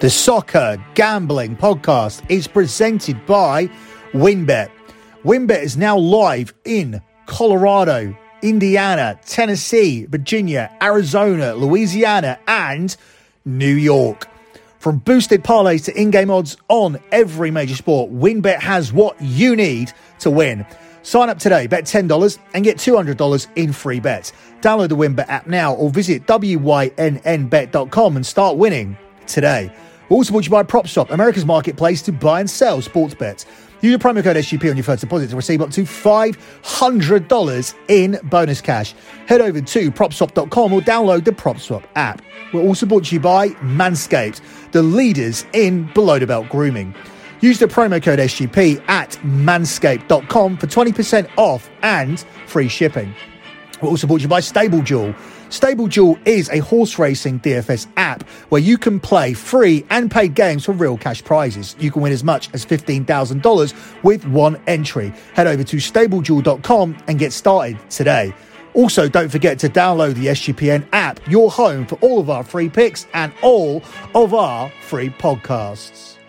The Soccer Gambling Podcast is presented by WynnBET. WynnBET is now live in Colorado, Indiana, Tennessee, Virginia, Arizona, Louisiana, and New York. From boosted parlays to in game odds on every major sport, WynnBET has what you need to win. Sign up today, bet $10 and get $200 in free bets. Download the WynnBET app now or visit WYNNBet.com and start winning today. Also brought to you by PropSwap, America's marketplace to buy and sell sports bets. Use the promo code SGP on your first deposit to receive up to $500 in bonus cash. Head over to propswap.com or download the PropSwap app. We're also brought to you by Manscaped, the leaders in below the belt grooming. Use the promo code SGP at manscaped.com for 20% off and free shipping. We're also brought to you by Stable Duel. Stable Duel is a horse racing DFS app where you can play free and paid games for real cash prizes. You can win as much as $15,000 with one entry. Head over to stableduel.com and get started today. Also, don't forget to download the SGPN app, your home for all of our free picks and all of our free podcasts.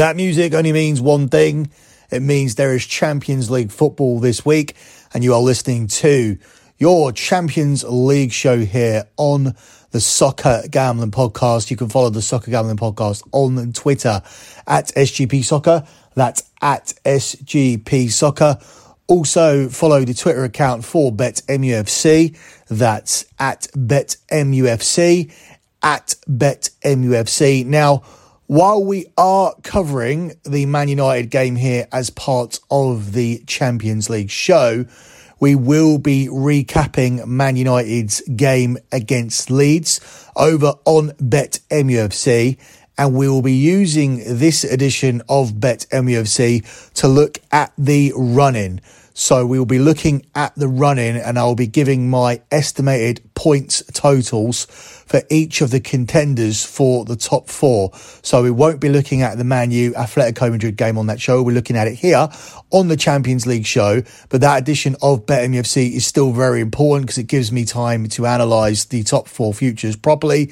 That music only means one thing. It means there is Champions League football this week, and you are listening to your Champions League show here on the Soccer Gambling Podcast. You can follow the Soccer Gambling Podcast on Twitter at SGP Soccer. That's at SGP Soccer. Also, follow the Twitter account for BetMUFC. That's at BetMUFC. At BetMUFC. Now, while we are covering the Man United game here as part of the Champions League show, we will be recapping Man United's game against Leeds over on Bet MUFC. And we will be using this edition of Bet MUFC to look at the running. So we will be looking at the running and I'll be giving my estimated points totals for each of the contenders for the top four. So we won't be looking at the Man U Atletico Madrid game on that show. We're looking at it here on the Champions League show. But that edition of BetMUFC is still very important because it gives me time to analyze the top four futures properly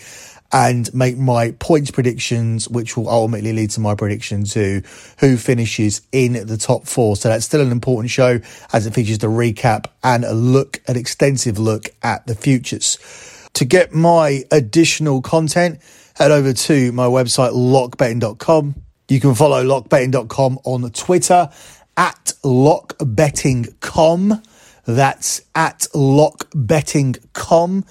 and make my points predictions, which will ultimately lead to my prediction to who finishes in the top four. So that's still an important show as it features the recap and a look, an extensive look at the futures. To get my additional content, head over to my website, lockbetting.com. You can follow lockbetting.com on Twitter at lockbetting.com. That's at lockbetting.com.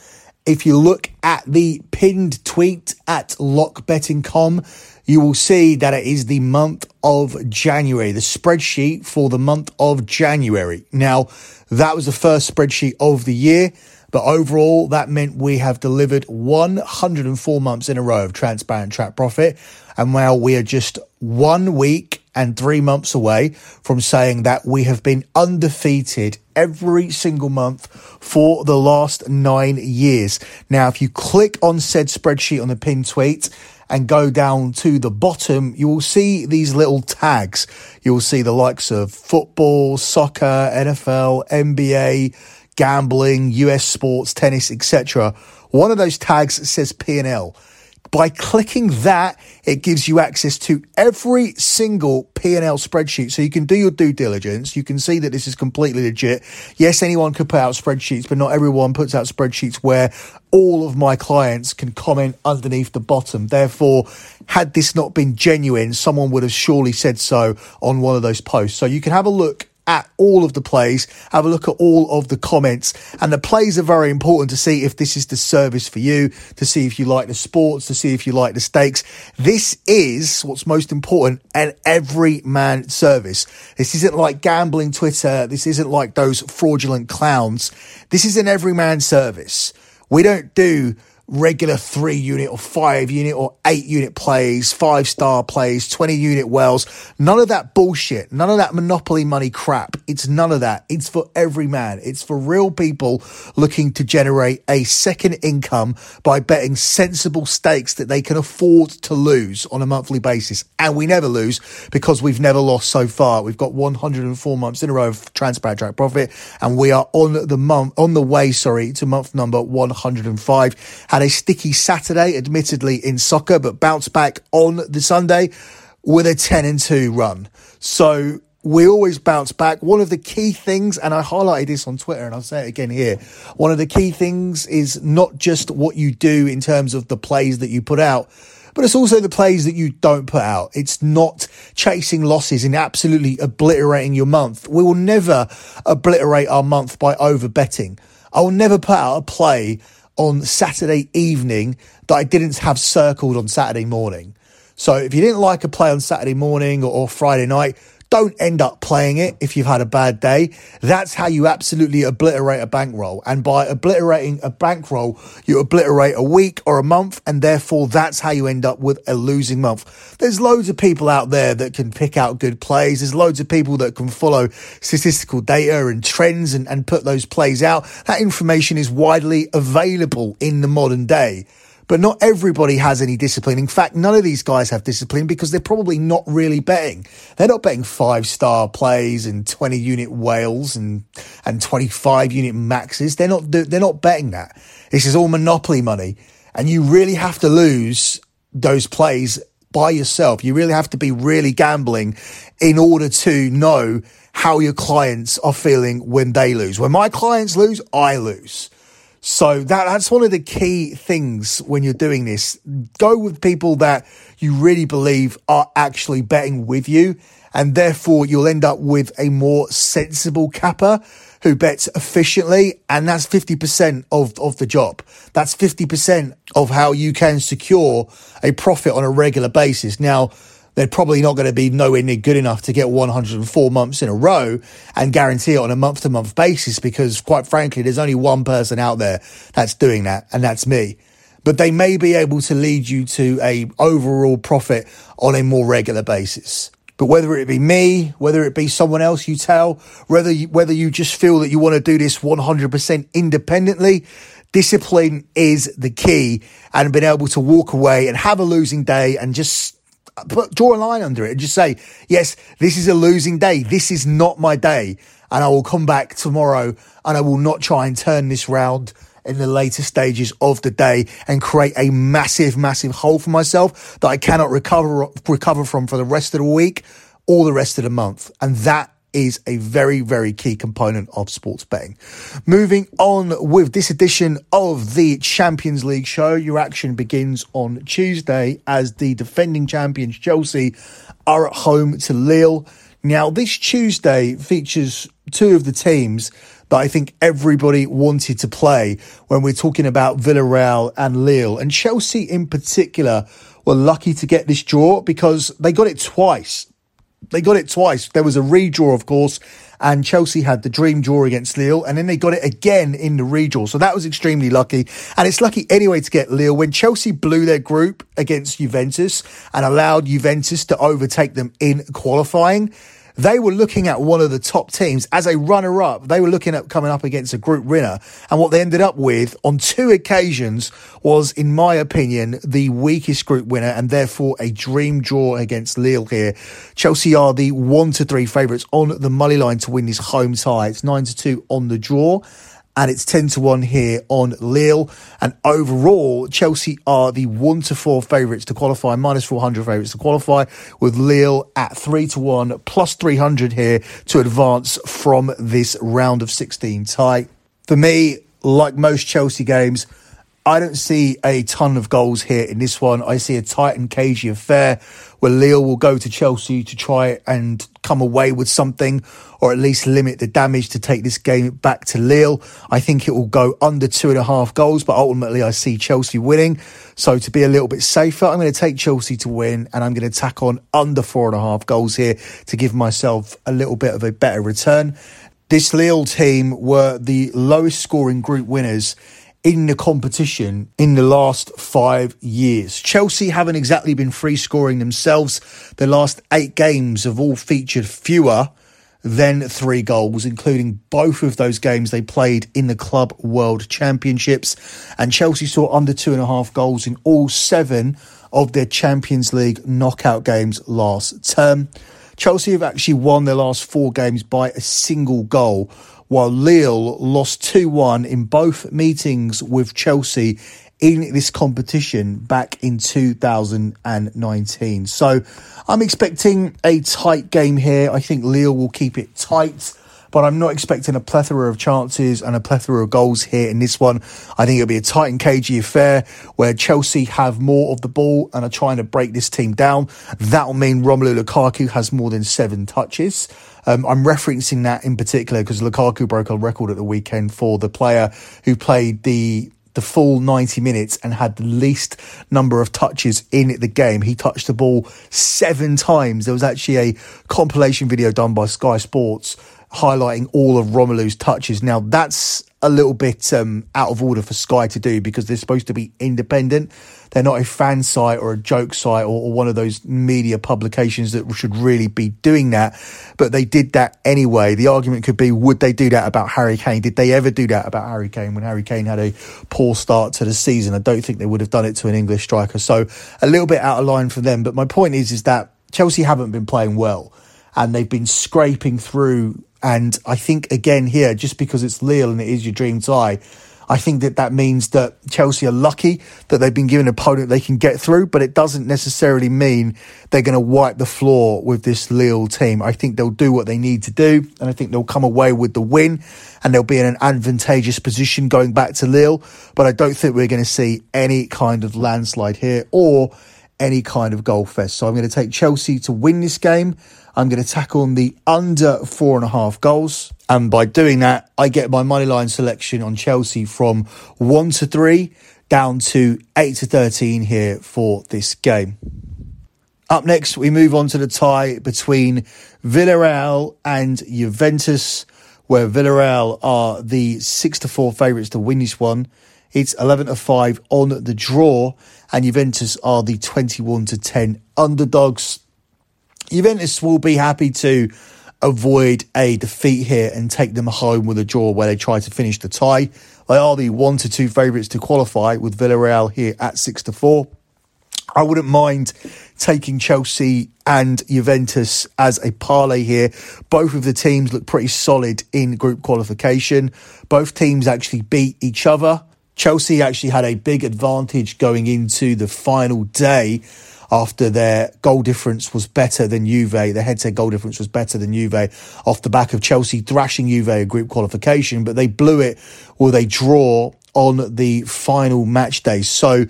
If you look at the pinned tweet at lockbetting.com, you will see that it is the month of January, the spreadsheet for the month of January. Now, that was the first spreadsheet of the year. But overall, that meant we have delivered 104 months in a row of transparent track profit. And while we are just one week and three months away from saying that we have been undefeated every single month for the last nine years. Now, if you click on said spreadsheet on the pinned tweet, and go down to the bottom, you will see these little tags. You will see the likes of football, soccer, NFL, NBA, gambling, US sports, tennis, etc. One of those tags says P&L. By clicking that, it gives you access to every single P&L spreadsheet. So you can do your due diligence. You can see that this is completely legit. Yes, anyone could put out spreadsheets, but not everyone puts out spreadsheets where all of my clients can comment underneath the bottom. Therefore, had this not been genuine, someone would have surely said so on one of those posts. So you can have a look at all of the plays, have a look at all of the comments. And the plays are very important to see if this is the service for you, to see if you like the sports, to see if you like the stakes. This is what's most important an every man service. This isn't like gambling Twitter. This isn't like those fraudulent clowns. This is an every man service. We don't do regular three unit or five unit or eight unit plays, five star plays, 20 unit whales. None of that bullshit. None of that monopoly money crap. It's none of that. It's for every man. It's for real people looking to generate a second income by betting sensible stakes that they can afford to lose on a monthly basis. And we never lose because we've never lost so far. We've got 104 months in a row of transparent track profit and we are on the month, on the way, sorry, to month number 105 had a sticky Saturday, admittedly in soccer, but bounced back on the Sunday with a 10 and 2 run. So we always bounce back. One of the key things, and I highlighted this on Twitter and I'll say it again here. One of the key things is not just what you do in terms of the plays that you put out, but it's also the plays that you don't put out. It's not chasing losses and absolutely obliterating your month. We will never obliterate our month by over betting. I will never put out a play on Saturday evening that I didn't have circled on Saturday morning. So if you didn't like a play on Saturday morning or, or Friday night, don't end up playing it if you've had a bad day. That's how you absolutely obliterate a bankroll. And by obliterating a bankroll, you obliterate a week or a month, and therefore that's how you end up with a losing month. There's loads of people out there that can pick out good plays. There's loads of people that can follow statistical data and trends and, and put those plays out. That information is widely available in the modern day. But not everybody has any discipline. In fact, none of these guys have discipline because they're probably not really betting. They're not betting five star plays and 20 unit whales and, and 25 unit maxes. They're not, they're not betting that. This is all monopoly money. And you really have to lose those plays by yourself. You really have to be really gambling in order to know how your clients are feeling when they lose. When my clients lose, I lose. So that, that's one of the key things when you're doing this. Go with people that you really believe are actually betting with you. And therefore you'll end up with a more sensible capper who bets efficiently. And that's 50% of, of the job. That's 50% of how you can secure a profit on a regular basis. Now, they're probably not going to be nowhere near good enough to get 104 months in a row and guarantee it on a month to month basis because quite frankly, there's only one person out there that's doing that and that's me. But they may be able to lead you to a overall profit on a more regular basis. But whether it be me, whether it be someone else you tell, whether you, whether you just feel that you want to do this 100% independently, discipline is the key and being able to walk away and have a losing day and just put, draw a line under it and just say, yes, this is a losing day. This is not my day. And I will come back tomorrow and I will not try and turn this round in the later stages of the day and create a massive, massive hole for myself that I cannot recover, recover from for the rest of the week or the rest of the month. And that is a very, very key component of sports betting. Moving on with this edition of the Champions League show, your action begins on Tuesday as the defending champions Chelsea are at home to Lille. Now, this Tuesday features two of the teams that I think everybody wanted to play when we're talking about Villarreal and Lille. And Chelsea in particular were lucky to get this draw because they got it twice they got it twice. There was a redraw, of course, and Chelsea had the dream draw against Lille, and then they got it again in the redraw. So that was extremely lucky. And it's lucky anyway to get Lille when Chelsea blew their group against Juventus and allowed Juventus to overtake them in qualifying they were looking at one of the top teams as a runner up. They were looking at coming up against a group winner. And what they ended up with on two occasions was, in my opinion, the weakest group winner and therefore a dream draw against Lille here. Chelsea are the one to three favourites on the money line to win this home tie. It's nine to two on the draw and it's 10 to 1 here on Lille. And overall, Chelsea are the 1 to 4 favourites to qualify, minus 400 favourites to qualify, with Lille at 3 to 1, plus 300 here to advance from this round of 16 tie. For me, like most Chelsea games, I don't see a ton of goals here in this one. I see a tight and cagey affair where Lille will go to Chelsea to try and come away with something or at least limit the damage to take this game back to Lille. I think it will go under two and a half goals, but ultimately I see Chelsea winning. So to be a little bit safer, I'm going to take Chelsea to win and I'm going to tack on under four and a half goals here to give myself a little bit of a better return. This Lille team were the lowest scoring group winners in the competition in the last five years. Chelsea haven't exactly been free scoring themselves. The last eight games have all featured fewer than three goals, including both of those games they played in the Club World Championships. And Chelsea saw under two and a half goals in all seven of their Champions League knockout games last term. Chelsea have actually won their last four games by a single goal while Lille lost 2 1 in both meetings with Chelsea in this competition back in 2019. So I'm expecting a tight game here. I think Lille will keep it tight. But I'm not expecting a plethora of chances and a plethora of goals here in this one. I think it'll be a tight and cagey affair where Chelsea have more of the ball and are trying to break this team down. That'll mean Romelu Lukaku has more than seven touches. Um, I'm referencing that in particular because Lukaku broke a record at the weekend for the player who played the the full 90 minutes and had the least number of touches in the game. He touched the ball seven times. There was actually a compilation video done by Sky Sports highlighting all of Romelu's touches. Now, that's a little bit um, out of order for Sky to do because they're supposed to be independent. They're not a fan site or a joke site or, or, one of those media publications that should really be doing that. But they did that anyway. The argument could be, would they do that about Harry Kane? Did they ever do that about Harry Kane when Harry Kane had a poor start to the season? I don't think they would have done it to an English striker. So a little bit out of line for them. But my point is, is that Chelsea haven't been playing well and they've been scraping through and I think again here, just because it's Lille and it is your dream tie, I think that that means that Chelsea are lucky that they've been given an opponent they can get through, but it doesn't necessarily mean they're going to wipe the floor with this Lille team. I think they'll do what they need to do, and I think they'll come away with the win, and they'll be in an advantageous position going back to Lille. But I don't think we're going to see any kind of landslide here or any kind of goal fest. So I'm going to take Chelsea to win this game. I'm going to tackle on the under four and a half goals. And by doing that, I get my money line selection on Chelsea from one to three down to eight to 13 here for this game. Up next, we move on to the tie between Villarreal and Juventus, where Villarreal are the six to four favourites to win this one. It's 11 to 5 on the draw, and Juventus are the 21 to 10 underdogs. Juventus will be happy to avoid a defeat here and take them home with a draw where they try to finish the tie. They are the one to two favourites to qualify with Villarreal here at six to four. I wouldn't mind taking Chelsea and Juventus as a parlay here. Both of the teams look pretty solid in group qualification. Both teams actually beat each other. Chelsea actually had a big advantage going into the final day after their goal difference was better than Juve. Their head-to-head goal difference was better than Juve off the back of Chelsea thrashing Juve a group qualification, but they blew it with a draw on the final match day. So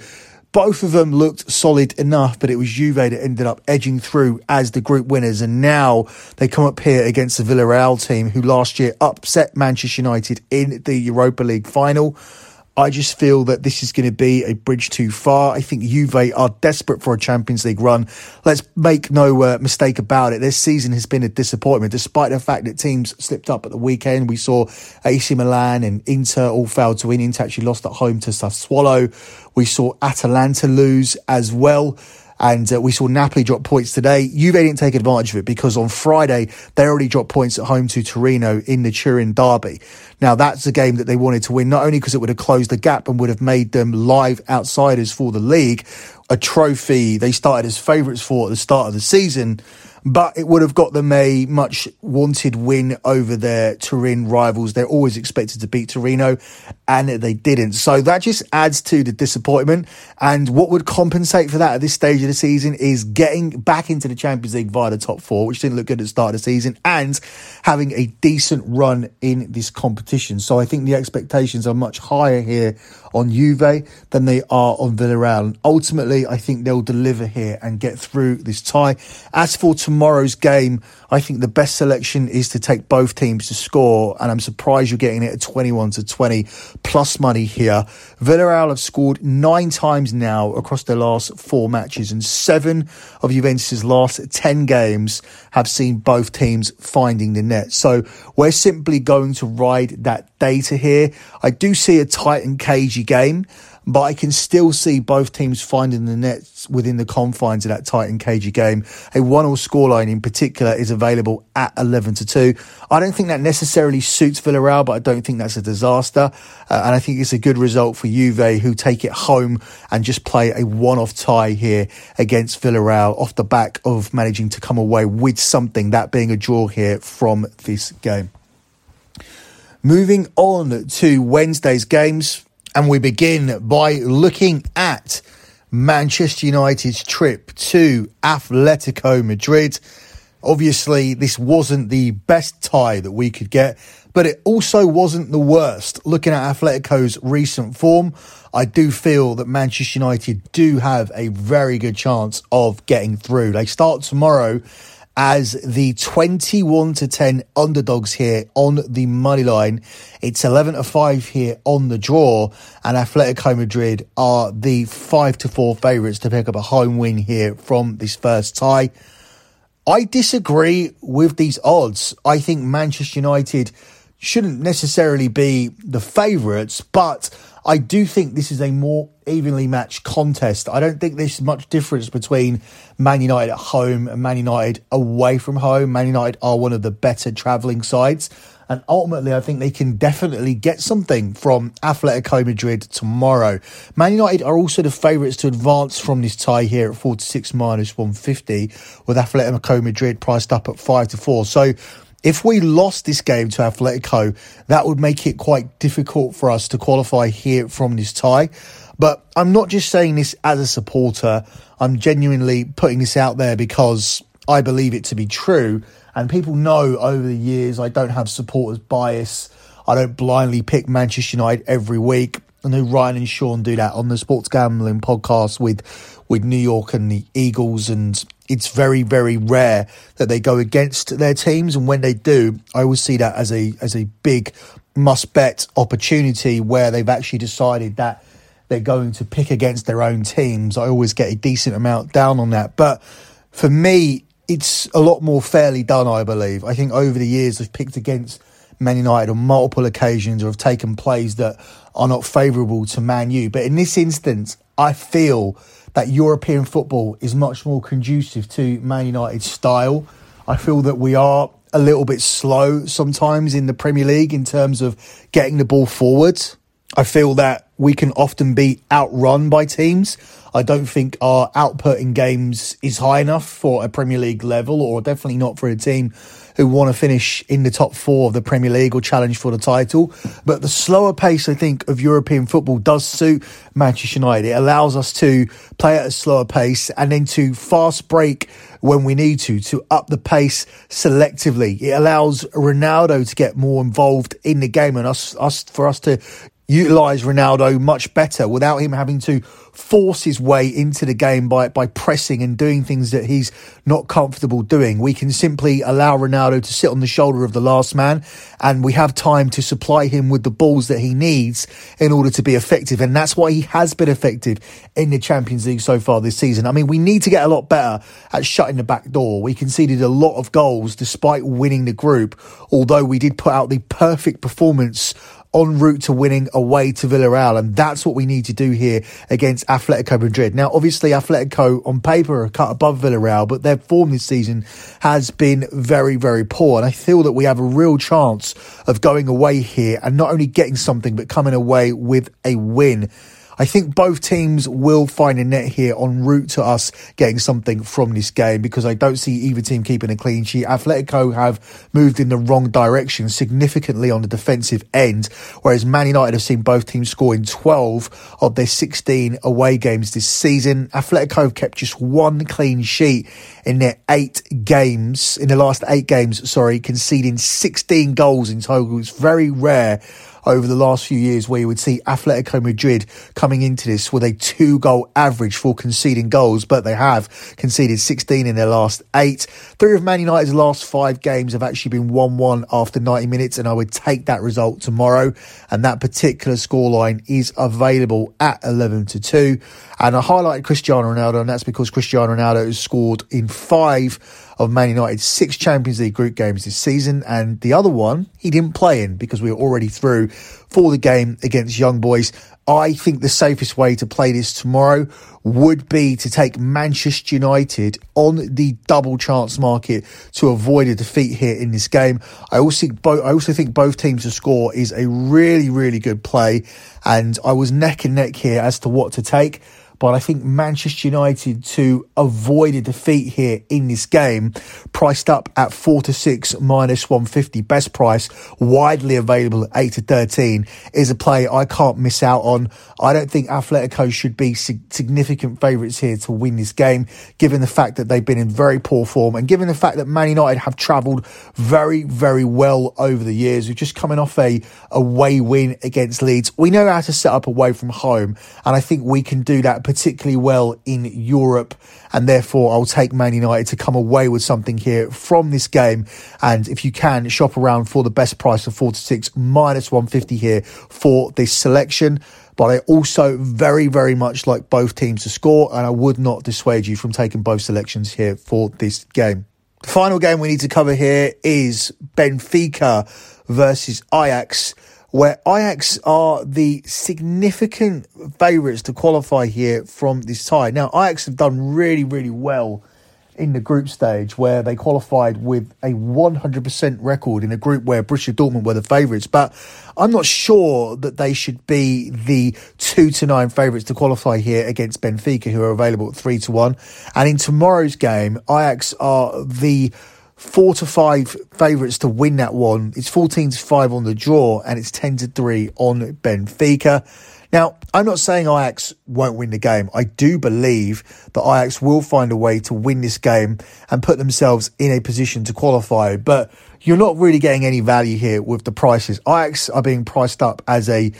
both of them looked solid enough, but it was Juve that ended up edging through as the group winners. And now they come up here against the Villarreal team, who last year upset Manchester United in the Europa League final. I just feel that this is going to be a bridge too far. I think Juve are desperate for a Champions League run. Let's make no uh, mistake about it. This season has been a disappointment, despite the fact that teams slipped up at the weekend. We saw AC Milan and Inter all failed to win. Inter actually lost at home to Sassuolo. We saw Atalanta lose as well. And uh, we saw Napoli drop points today. Juve didn't take advantage of it because on Friday, they already dropped points at home to Torino in the Turin derby. Now, that's a game that they wanted to win, not only because it would have closed the gap and would have made them live outsiders for the league, a trophy they started as favourites for at the start of the season but it would have got them a much wanted win over their Turin rivals. They're always expected to beat Torino, and they didn't. So that just adds to the disappointment. And what would compensate for that at this stage of the season is getting back into the Champions League via the top four, which didn't look good at the start of the season, and having a decent run in this competition. So I think the expectations are much higher here on Juve than they are on Villarreal. And ultimately, I think they'll deliver here and get through this tie. As for tomorrow's game, I think the best selection is to take both teams to score, and I'm surprised you're getting it at 21 to 20 plus money here. Villarreal have scored nine times now across their last four matches, and seven of Juventus' last 10 games have seen both teams finding the net. So we're simply going to ride that data here. I do see a tight and cagey game but I can still see both teams finding the nets within the confines of that tight and cagey game. A one-all scoreline in particular is available at 11 to 2. I don't think that necessarily suits Villarreal, but I don't think that's a disaster. Uh, and I think it's a good result for Juve, who take it home and just play a one-off tie here against Villarreal off the back of managing to come away with something, that being a draw here from this game. Moving on to Wednesday's games, and we begin by looking at Manchester United's trip to Atletico Madrid. Obviously, this wasn't the best tie that we could get, but it also wasn't the worst. Looking at Atletico's recent form, I do feel that Manchester United do have a very good chance of getting through. They start tomorrow as the 21 to 10 underdogs here on the money line. It's 11 to 5 here on the draw, and Atletico Madrid are the 5 to 4 favourites to pick up a home win here from this first tie. I disagree with these odds. I think Manchester United shouldn't necessarily be the favourites, but I do think this is a more evenly matched contest. I don't think there's much difference between Man United at home and Man United away from home. Man United are one of the better travelling sides. And ultimately, I think they can definitely get something from Atletico Madrid tomorrow. Man United are also the favourites to advance from this tie here at 46 minus 150, with Atletico Madrid priced up at 5 to 4. So if we lost this game to Atletico, that would make it quite difficult for us to qualify here from this tie. But I'm not just saying this as a supporter, I'm genuinely putting this out there because I believe it to be true. And people know over the years I don't have supporters bias. I don't blindly pick Manchester United every week. I know Ryan and Sean do that on the Sports Gambling podcast with with New York and the Eagles, and it's very very rare that they go against their teams. And when they do, I always see that as a as a big must bet opportunity where they've actually decided that they're going to pick against their own teams. I always get a decent amount down on that, but for me, it's a lot more fairly done. I believe. I think over the years I've picked against Man United on multiple occasions or have taken plays that are not favourable to Man U. But in this instance, I feel that European football is much more conducive to Man United's style. I feel that we are a little bit slow sometimes in the Premier League in terms of getting the ball forward. I feel that we can often be outrun by teams. I don't think our output in games is high enough for a Premier League level, or definitely not for a team who want to finish in the top four of the Premier League or challenge for the title. But the slower pace, I think, of European football does suit Manchester United. It allows us to play at a slower pace and then to fast break when we need to, to up the pace selectively. It allows Ronaldo to get more involved in the game and us, us for us to utilize Ronaldo much better without him having to force his way into the game by, by pressing and doing things that he's not comfortable doing. We can simply allow Ronaldo to sit on the shoulder of the last man and we have time to supply him with the balls that he needs in order to be effective. And that's why he has been effective in the Champions League so far this season. I mean, we need to get a lot better at shutting the back door. We conceded a lot of goals despite winning the group, although we did put out the perfect performance en route to winning away to Villarreal. And that's what we need to do here against Atletico Madrid. Now, obviously, Atletico on paper are cut above Villarreal, but their form this season has been very, very poor. And I feel that we have a real chance of going away here and not only getting something, but coming away with a win. I think both teams will find a net here en route to us getting something from this game because I don't see either team keeping a clean sheet. Atletico have moved in the wrong direction significantly on the defensive end, whereas Man United have seen both teams score in 12 of their 16 away games this season. Atletico have kept just one clean sheet in their eight games, in the last eight games, sorry, conceding 16 goals in total. It's very rare over the last few years where you would see Atletico Madrid coming into this with a two goal average for conceding goals, but they have conceded 16 in their last eight. Three of Man United's last five games have actually been 1 1 after 90 minutes, and I would take that result tomorrow. And that particular scoreline is available at 11 to 2. And I highlighted Cristiano Ronaldo, and that's because Cristiano Ronaldo has scored in five of Man United's six Champions League group games this season, and the other one he didn't play in because we were already through for the game against Young Boys. I think the safest way to play this tomorrow would be to take Manchester United on the double chance market to avoid a defeat here in this game. I also think both, I also think both teams to score is a really, really good play. And I was neck and neck here as to what to take but I think Manchester United to avoid a defeat here in this game, priced up at four to six minus 150, best price, widely available at eight to 13, is a play I can't miss out on. I don't think Atletico should be significant favourites here to win this game, given the fact that they've been in very poor form and given the fact that Man United have travelled very, very well over the years. We're just coming off a away win against Leeds. We know how to set up away from home, and I think we can do that particularly well in Europe. And therefore, I'll take Man United to come away with something here from this game. And if you can, shop around for the best price of 4 to 6 minus 150 here for this selection. But I also very, very much like both teams to score, and I would not dissuade you from taking both selections here for this game. The final game we need to cover here is Benfica versus Ajax where Ajax are the significant favourites to qualify here from this tie. Now, Ajax have done really, really well in the group stage where they qualified with a 100% record in a group where Borussia Dortmund were the favourites. But I'm not sure that they should be the 2 to 9 favourites to qualify here against Benfica, who are available at 3 to 1. And in tomorrow's game, Ajax are the four to five favourites to win that one. It's 14 to 5 on the draw and it's 10 to 3 on Benfica. Now, I'm not saying Ajax won't win the game. I do believe that Ajax will find a way to win this game and put themselves in a position to qualify, but you're not really getting any value here with the prices. Ajax are being priced up as a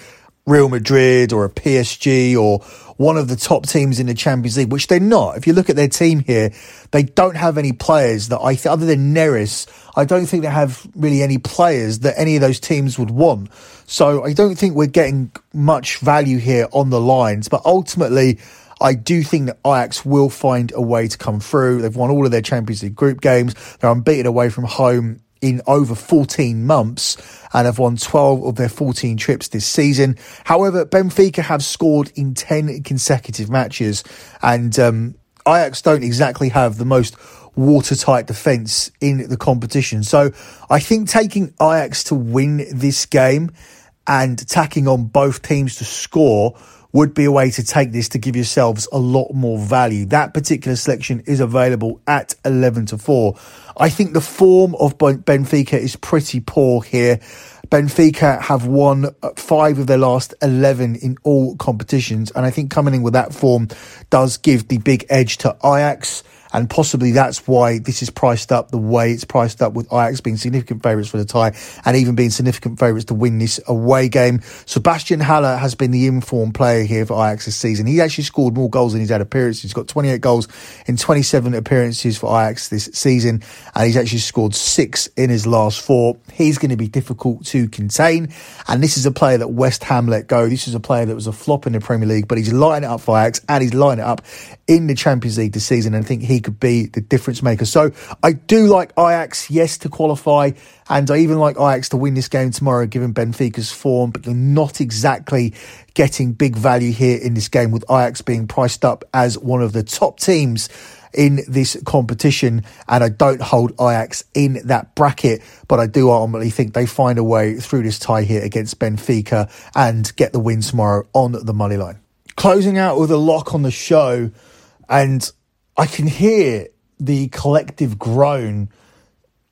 Real Madrid or a PSG or one of the top teams in the Champions League, which they're not. If you look at their team here, they don't have any players that I, th- other than Neres, I don't think they have really any players that any of those teams would want. So I don't think we're getting much value here on the lines, but ultimately, I do think that Ajax will find a way to come through. They've won all of their Champions League group games. They're unbeaten away from home in over 14 months and have won 12 of their 14 trips this season. However, Benfica have scored in 10 consecutive matches and um, Ajax don't exactly have the most watertight defence in the competition. So I think taking Ajax to win this game and tacking on both teams to score would be a way to take this to give yourselves a lot more value. That particular selection is available at 11 to 4. I think the form of Benfica is pretty poor here. Benfica have won five of their last 11 in all competitions. And I think coming in with that form does give the big edge to Ajax. And possibly that's why this is priced up the way it's priced up with Ajax being significant favourites for the tie and even being significant favourites to win this away game. Sebastian Haller has been the informed player here for Ajax this season. He actually scored more goals than he's had appearances. He's got 28 goals in 27 appearances for Ajax this season and he's actually scored six in his last four. He's going to be difficult to contain and this is a player that West Ham let go. This is a player that was a flop in the Premier League, but he's lighting it up for Ajax and he's lighting it up in the Champions League this season and I think he could be the difference maker. So I do like Ajax, yes, to qualify, and I even like Ajax to win this game tomorrow, given Benfica's form, but you're not exactly getting big value here in this game with Ajax being priced up as one of the top teams in this competition. And I don't hold Ajax in that bracket, but I do ultimately think they find a way through this tie here against Benfica and get the win tomorrow on the money line. closing out with a lock on the show, and I can hear the collective groan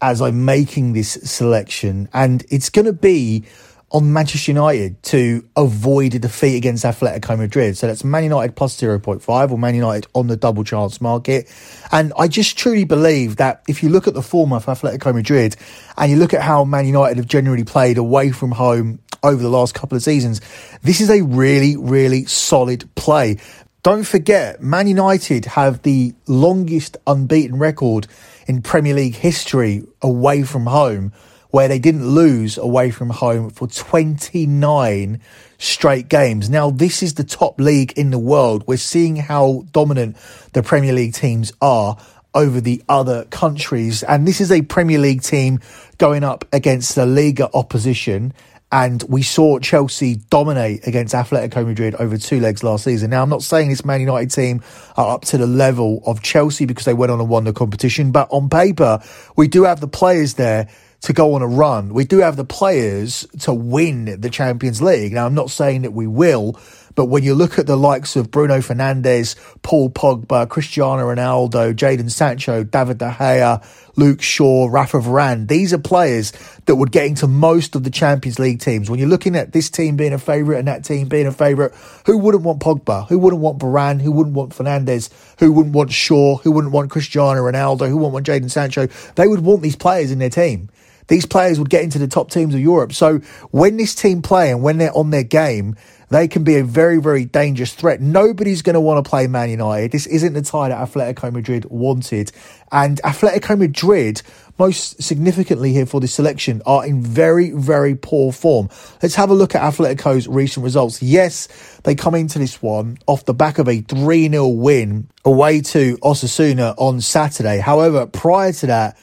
as I'm making this selection, and it's going to be on Manchester United to avoid a defeat against Atletico Madrid. So that's Man United plus 0.5 or Man United on the double chance market. And I just truly believe that if you look at the form of Atletico Madrid and you look at how Man United have generally played away from home over the last couple of seasons, this is a really, really solid play. Don't forget, Man United have the longest unbeaten record in Premier League history away from home where they didn't lose away from home for 29 straight games. Now, this is the top league in the world. We're seeing how dominant the Premier League teams are over the other countries. And this is a Premier League team going up against the Liga opposition. And we saw Chelsea dominate against Atletico Madrid over two legs last season. Now, I'm not saying this Man United team are up to the level of Chelsea because they went on and won the competition, but on paper, we do have the players there to go on a run. We do have the players to win the Champions League. Now, I'm not saying that we will, but when you look at the likes of Bruno Fernandes, Paul Pogba, Cristiano Ronaldo, Jadon Sancho, David De Gea, Luke Shaw, Rafa Varane, these are players that would get into most of the Champions League teams. When you're looking at this team being a favourite and that team being a favourite, who wouldn't want Pogba? Who wouldn't want Varane? Who wouldn't want Fernandes? Who wouldn't want Shaw? Who wouldn't want Cristiano Ronaldo? Who wouldn't want Jadon Sancho? They would want these players in their team these players would get into the top teams of Europe. So when this team play and when they're on their game, they can be a very, very dangerous threat. Nobody's going to want to play Man United. This isn't the tie that Atletico Madrid wanted. And Atletico Madrid, most significantly here for this selection, are in very, very poor form. Let's have a look at Atletico's recent results. Yes, they come into this one off the back of a 3 0 win away to Osasuna on Saturday. However, prior to that,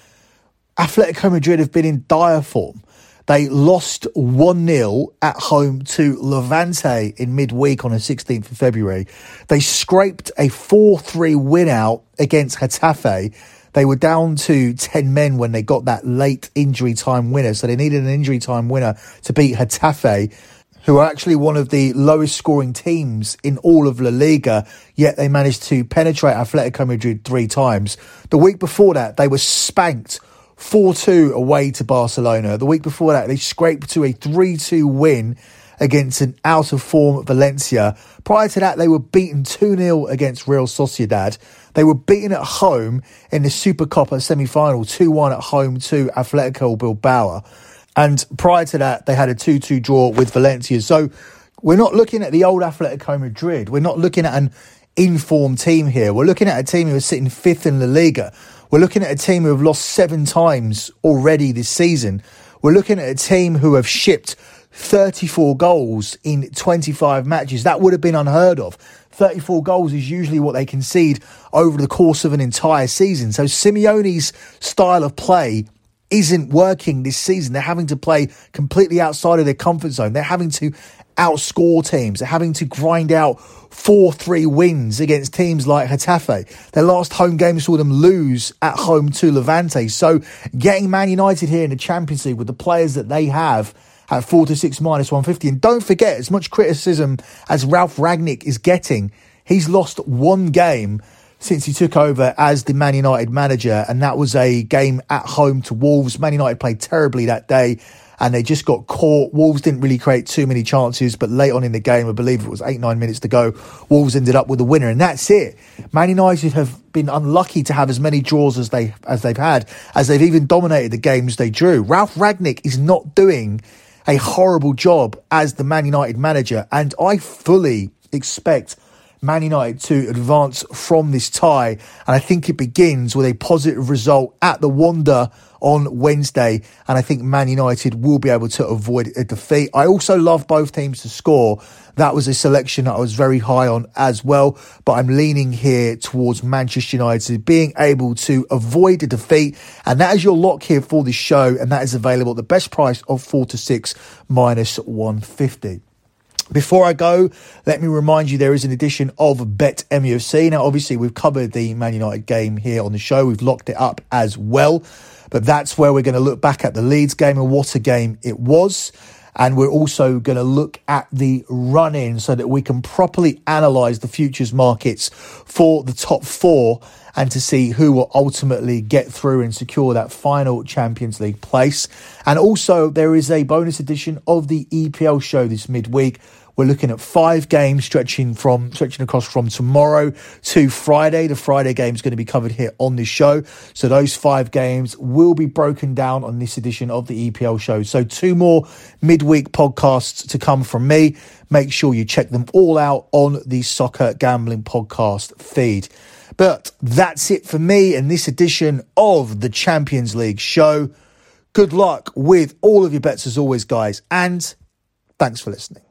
Atletico Madrid have been in dire form. They lost 1 0 at home to Levante in midweek on the 16th of February. They scraped a 4 3 win out against Getafe. They were down to 10 men when they got that late injury time winner. So they needed an injury time winner to beat Getafe who are actually one of the lowest scoring teams in all of La Liga, yet they managed to penetrate Atletico Madrid three times. The week before that, they were spanked 4 2 away to Barcelona. The week before that, they scraped to a 3 2 win against an out of form Valencia. Prior to that, they were beaten 2 0 against Real Sociedad. They were beaten at home in the Supercopa semi final 2 1 at home to Atletico Bilbao. And prior to that, they had a 2 2 draw with Valencia. So we're not looking at the old Atletico Madrid. We're not looking at an informed team here. We're looking at a team who is sitting fifth in La Liga. We're looking at a team who have lost seven times already this season. We're looking at a team who have shipped 34 goals in 25 matches. That would have been unheard of. 34 goals is usually what they concede over the course of an entire season. So Simeone's style of play isn't working this season. They're having to play completely outside of their comfort zone. They're having to outscore teams. They're having to grind out 4 3 wins against teams like Getafe. Their last home game saw them lose at home to Levante. So getting Man United here in the Champions League with the players that they have at 4 to 6 minus 150. And don't forget, as much criticism as Ralf Rangnick is getting, he's lost one game since he took over as the Man United manager, and that was a game at home to Wolves. Man United played terribly that day and they just got caught. Wolves didn't really create too many chances, but late on in the game, I believe it was eight, nine minutes to go, Wolves ended up with the winner, and that's it. Man United have been unlucky to have as many draws as they as they've had, as they've even dominated the games they drew. Ralf Rangnick is not doing a horrible job as the Man United manager, and I fully expect Man United to advance from this tie. And I think it begins with a positive result at the Wanda on Wednesday. And I think Man United will be able to avoid a defeat. I also love both teams to score. That was a selection that I was very high on as well. But I'm leaning here towards Manchester United being able to avoid a defeat. And that is your lock here for this show. And that is available at the best price of four to six minus 150. Before I go, let me remind you there is an edition of Bet MUFC. Now, obviously, we've covered the Man United game here on the show. We've locked it up as well. But that's where we're going to look back at the Leeds game and what a game it was. And we're also going to look at the run in so that we can properly analyze the futures markets for the top four and to see who will ultimately get through and secure that final Champions League place. And also, there is a bonus edition of the EPL show this midweek. We're looking at five games stretching from stretching across from tomorrow to Friday. The Friday game is going to be covered here on this show. So those five games will be broken down on this edition of the EPL show. So two more midweek podcasts to come from me. Make sure you check them all out on the Soccer Gambling Podcast feed. But that's it for me in this edition of the Champions League show. Good luck with all of your bets as always, guys, and thanks for listening.